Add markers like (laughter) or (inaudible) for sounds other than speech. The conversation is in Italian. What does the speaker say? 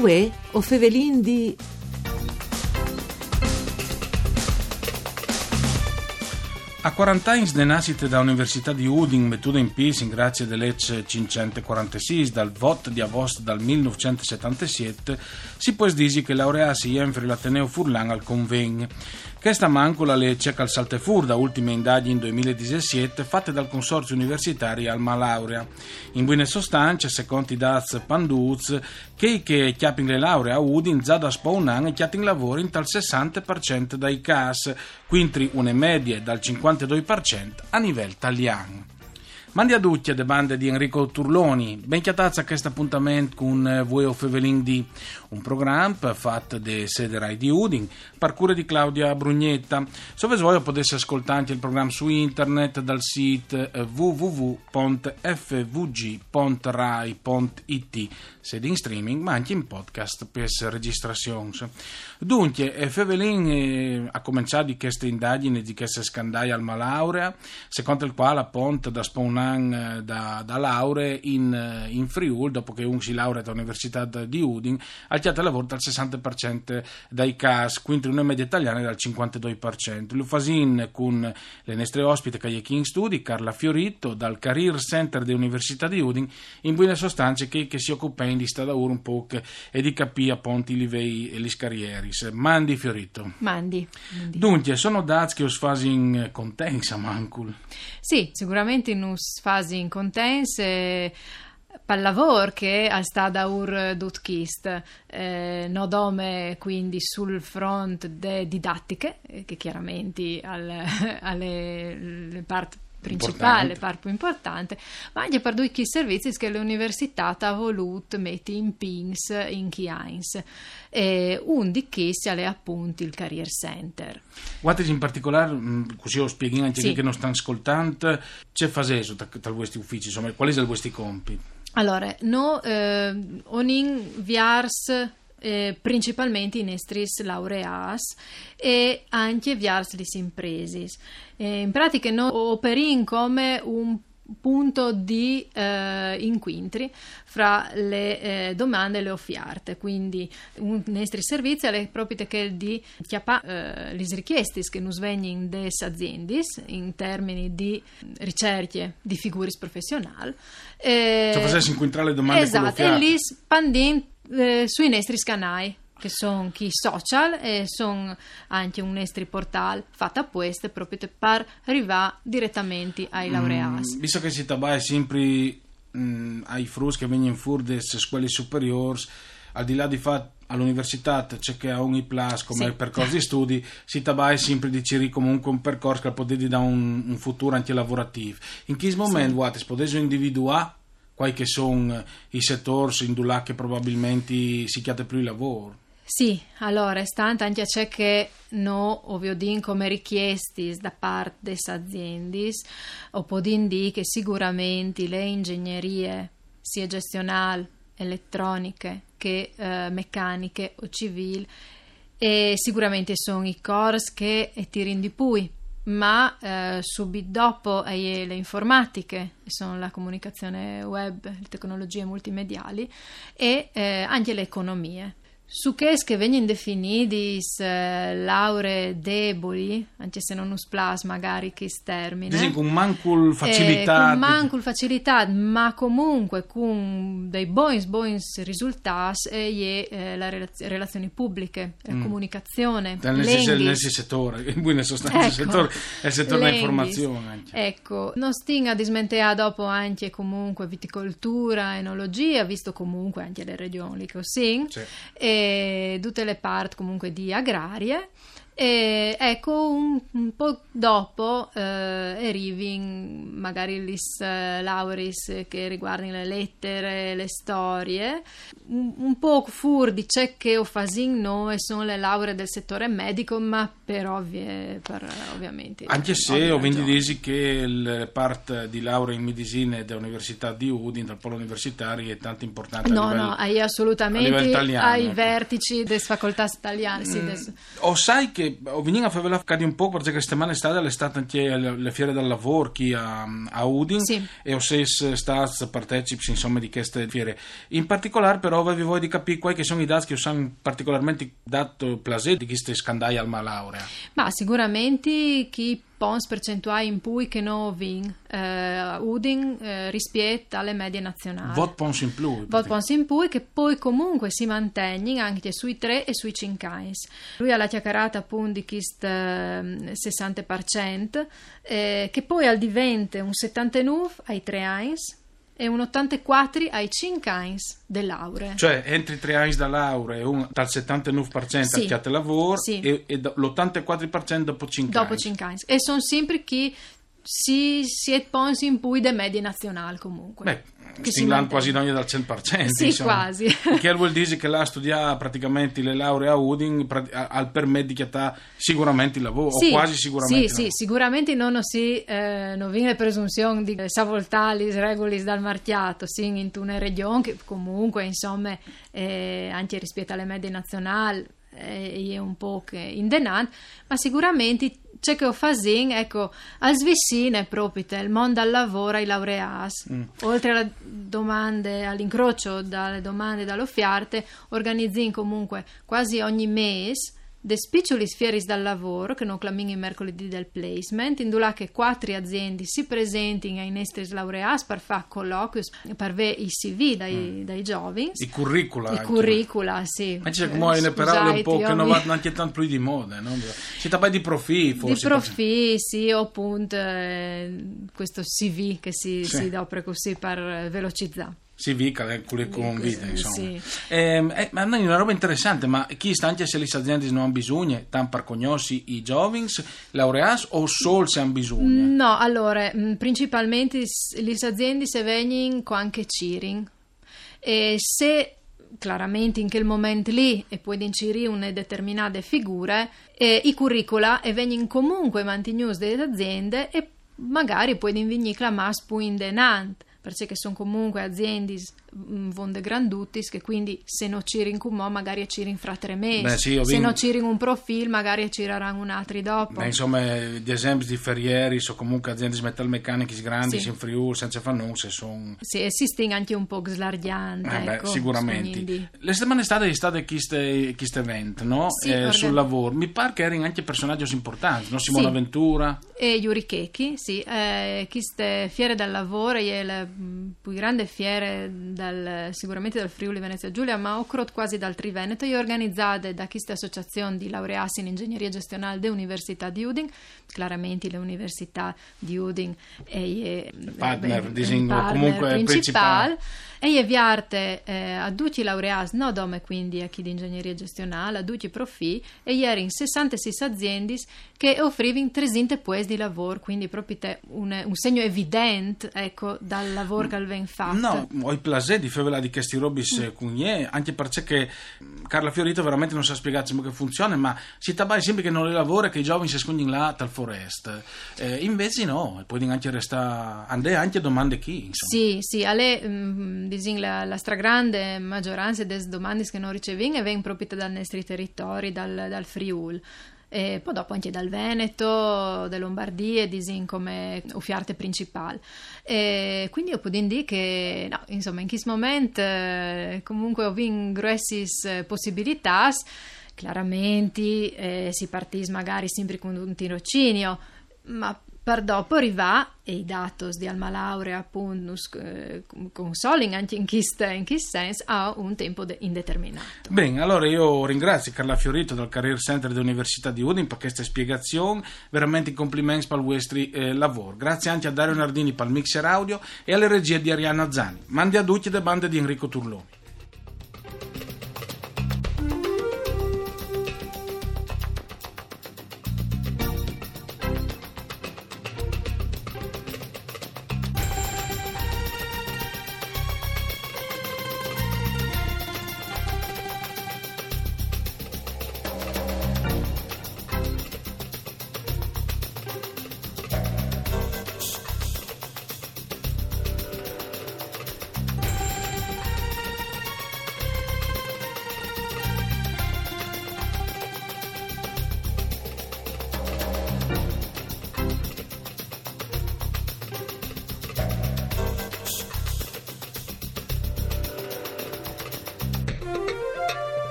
Uè, o fevelin di... A 40 anni di nascita da Università di Udin, mettuta in peace in grazia delle legge 546 dal voto di agosto del 1977, si può dire che laurearsi sempre l'Ateneo Furlan al convegno. Questa mancula le cerca il Saltefur da ultime indagini 2017 fatte dal Consorzio Universitario Alma Laurea. In buone sostanze, secondo i dati Panduz, che che chiapping le lauree a Udin già da spawnan e chiapping lavori in tal 60% dai CAS, quindi una media dal 52% a livello italiano. Mandi a tutti le bande di Enrico Turloni, ben chiatazza questo appuntamento con voi o Fevelin di un programma fatto da sede Rai di Udin, parcure di Claudia Brugnetta. Se voi potete ascoltare il programma su internet dal sito www.fvg.rai.it, sede in streaming ma anche in podcast per registrazioni. Dunque, Fevelin ha cominciato di queste indagini, di queste scandali al malaurea, secondo il quale appunto da spawnare da, da lauree in, in Friuli, dopo che un si laurea all'Università di Udin, ha chiamato lavoro dal 60% dai CAS, quindi una media italiana dal 52%. L'Ufasin con le nostre ospiti che in studi, Carla Fiorito, dal Career Center dell'Università di Udin, in buone sostanze che, che si occupa di sta ora un po' e di capire appunto i livelli e le carriere. Mandi Fiorito. Mandi. Mandi. Dunque, sono dati che us fasin contensa mancul. Sì, sicuramente in us fasi in contense pallavor che sta da ur dutkist eh, no dome quindi sul front de didattiche eh, che chiaramente al, (laughs) alle parti principale, parte più importante, ma anche per due servizi che l'università ha voluto mettere in PINS in Chiains. E un di chi è appunto il Career Center. Guardate in particolare, mm, così lo spieghi anche Sì. chi che non stanno ascoltando, c'è faseso tra questi uffici, insomma, quali sono questi compiti? Allora, no, eh, onin viars eh, principalmente in estris laureas e anche viars lis impresis. Eh, in pratica no, operin come un punto di eh, inquintri fra le eh, domande e le offerte quindi un nostri servizi è proprio che di chiappa eh, le richieste che nos vengono des aziendis in termini di ricerche di figure professionali eh, Cioè, facessi incontrare le domande esatto, e li spandin eh, sui nostri canali che sono chi social e sono anche un nostro portale fatto apposta proprio per arrivare direttamente ai laureati. Mm, visto che si tratta sempre mm, ai frus che vengono fuori dalle scuole superiori, al di là di fatto all'università c'è che a ogni plus come Sì. percorso di studi si tratta sempre di cercare comunque un percorso che potete dare un, un futuro anche lavorativo in che momento guardate, potete individuare quali sono i settori in cui probabilmente si chiede più il lavoro Sì, allora, stante anche c'è che no, ovvio din come richiesti da parte des aziendis, o podin di che sicuramente le ingegnerie, sia gestionali, elettroniche che eh, meccaniche o civili, e sicuramente sono i corsi che tirin di pui, ma eh, subito dopo le informatiche, che sono la comunicazione web, le tecnologie multimediali e eh, anche le economie. Su che che vengono definiti eh, lauree deboli, anche se non us plus magari che termine. Dici con mancul Eh, facilità con mancul facilità, ma comunque con dei buoni, buoni risultati e eh, le relaz- relazioni pubbliche, la Mm. comunicazione, nel, nel settore, in buona sostanza il Ecco, settore è il settore dell'informazione anche. Ecco, non stinga di smentea dopo anche comunque viticoltura, enologia, visto comunque anche le regioni così, Sì. e tutte le parti comunque di agrarie. E ecco, un, un po' dopo eh, arrivi in magari gli eh, laureis che riguardano le lettere, le storie, un, un po' fur di c'è che o fasin no e sono le lauree del settore medico, ma per ovvie, per, ovviamente. Anche se ho vendi ragioni. desi che il parte di laurea in medicina dell'Università di Udine, dal polo universitario, è tanto importante. No, livello- no, hai assolutamente italiano, ai ecco. vertici delle facoltà italiane. Mm, O sai che e ho venuto a farvela cadi un po' perché settimana estate è stata anche le fiere del lavoro qui a, a Udin Sì. e ho sei stati partecipi insomma di queste fiere. In particolare però avevi voi di capire quali che sono i dati che hanno particolarmente dato piacere di queste scandali al malaurea. Ma sicuramente chi pons percentuali in cui che no vin eh, Udin eh, rispetto alle medie nazionali. Vot pons in più. Vot pons in cui che poi comunque si mantengono anche sui 3 e sui 5 anni. Lui ha la chiacchierata appunto di questo eh, 60%, eh, che poi al diventa un 79 ai 3 anni e un 84 ai 5 anni del laurea. Cioè, entri tre anni da laurea, un, dal 79% Sì. al chiate lavoro Sì. e, e do- l'84% dopo 5 dopo anni. 5 anni. E sono sempre chi si, si è pons in pui de medie nazionali comunque. Beh, Mantiene. quasi noi dal 100%. Sì, insomma. quasi. (laughs) Che vuol dire che là studia praticamente le lauree a Udin al permesso di chiatà sicuramente il lavoro, o quasi sicuramente. Sì, sì, sicuramente non si eh, non viene presunzione di savoltali regoli dal marchiato, sì, in una regione che comunque, insomma, eh, anche rispetto alle medie nazionali eh, è un po' che indenante, ma sicuramente c'è che ho fasin, ecco, al svissine proprio il mondo al lavoro ai laureati, Mm. oltre alle domande, all'incrocio dalle domande e dalle offerte, organizzi comunque quasi ogni mese de spiccioli sfieris dal lavoro che non clamin il mercoledì del placement, in là che quattro aziende si presentino ai nostri laureati per fare colloqui, per vedere i CV dai, dai giovani, I curricula. i curricula, sì. Ma c'è Eh, come ne parole un po' che non vanno anche tanto più di moda, no? Si tappa di profili, di forse. profi, sì, o appunto eh, questo CV che si, Sì. si dà così per eh, velocizzare. Si vica le con vita, Sì. insomma. Ehm, eh, ma non è una roba interessante, ma chi sta anche se le aziende non hanno bisogno, tanto per conoscere i giovani, laureati o solo se hanno bisogno? No, allora, mh, principalmente le aziende se vengono con anche cheering e se chiaramente in quel momento lì e poi inserire una determinate figure eh, i curricula e vengono comunque mantenuti dalle aziende e magari poi venire clamas più in denant perché sono comunque aziende mh, vonde grandutis che quindi se non cirin cum magari cirin fra tre mesi Beh, sì, se vin- non cirin un profilo magari cireranno un altro dopo Beh, insomma, di esempi di ferrieri o comunque aziende metalmeccaniche grandi Sì. in Friuli senza fannunse sono Sì, esiste anche un po' slargiante, Eh ecco, sicuramente. quindi- Le settimane state state queste queste event, no? Sì, Eh, sul lavoro. Mi pare che erano anche personaggi importanti, no? Simona Sì. Ventura. E Yuri Checchi, sì, eh, queste fiere del lavoro è la mm, più grande fiere dal- sicuramente dal Friuli Venezia Giulia, ma occorre quasi dal Triveneto, e organizzate da queste associazioni di laureati in ingegneria gestionale dell'Università di Udin, chiaramente l'Università di Udin è il partner, disingo, comunque principale. E gli viarte eh, a tutti i laureati, no dome quindi a chi di ingegneria gestionale, a tutti i profi, e ieri in 66 aziende che offrivano 300 puesti di lavoro, quindi proprio te un, un segno evidente, ecco, dal lavoro che viene fatto. No, ho il piacere di farvela di questi robis mm. ie, anche perché mm, Carla Fiorito veramente non sa spiegare come funziona, ma si tabai sempre che non le lavora che i giovani si scondono là dal forest. Eh, invece no, e poi anche resta ande anche domande chi, insomma. Sì, sì, alle, mm, disin, la, la stragrande maggioranza delle domande che non riceviamo vengono proprio dai nostri territori, dal, dal Friul. E poi dopo anche dal Veneto, da Lombardia, disin come offerta principale. E quindi io posso dire che, no, insomma, in questo momento eh, comunque ho vinto grosse eh, possibilità. Chiaramente eh, si partì magari sempre con un tirocinio, ma per dopo arriva e i dati di alma laurea appunto eh, consoling anche in questo senso a un tempo de- indeterminato. Bene, allora io ringrazio Carla Fiorito dal Career Center dell'Università di Udin per questa spiegazione, veramente complimenti per il vostro eh, lavoro. Grazie anche a Dario Nardini per il mixer audio e alle regie di Arianna Zani. Mandi a tutti le bande di Enrico Turloni.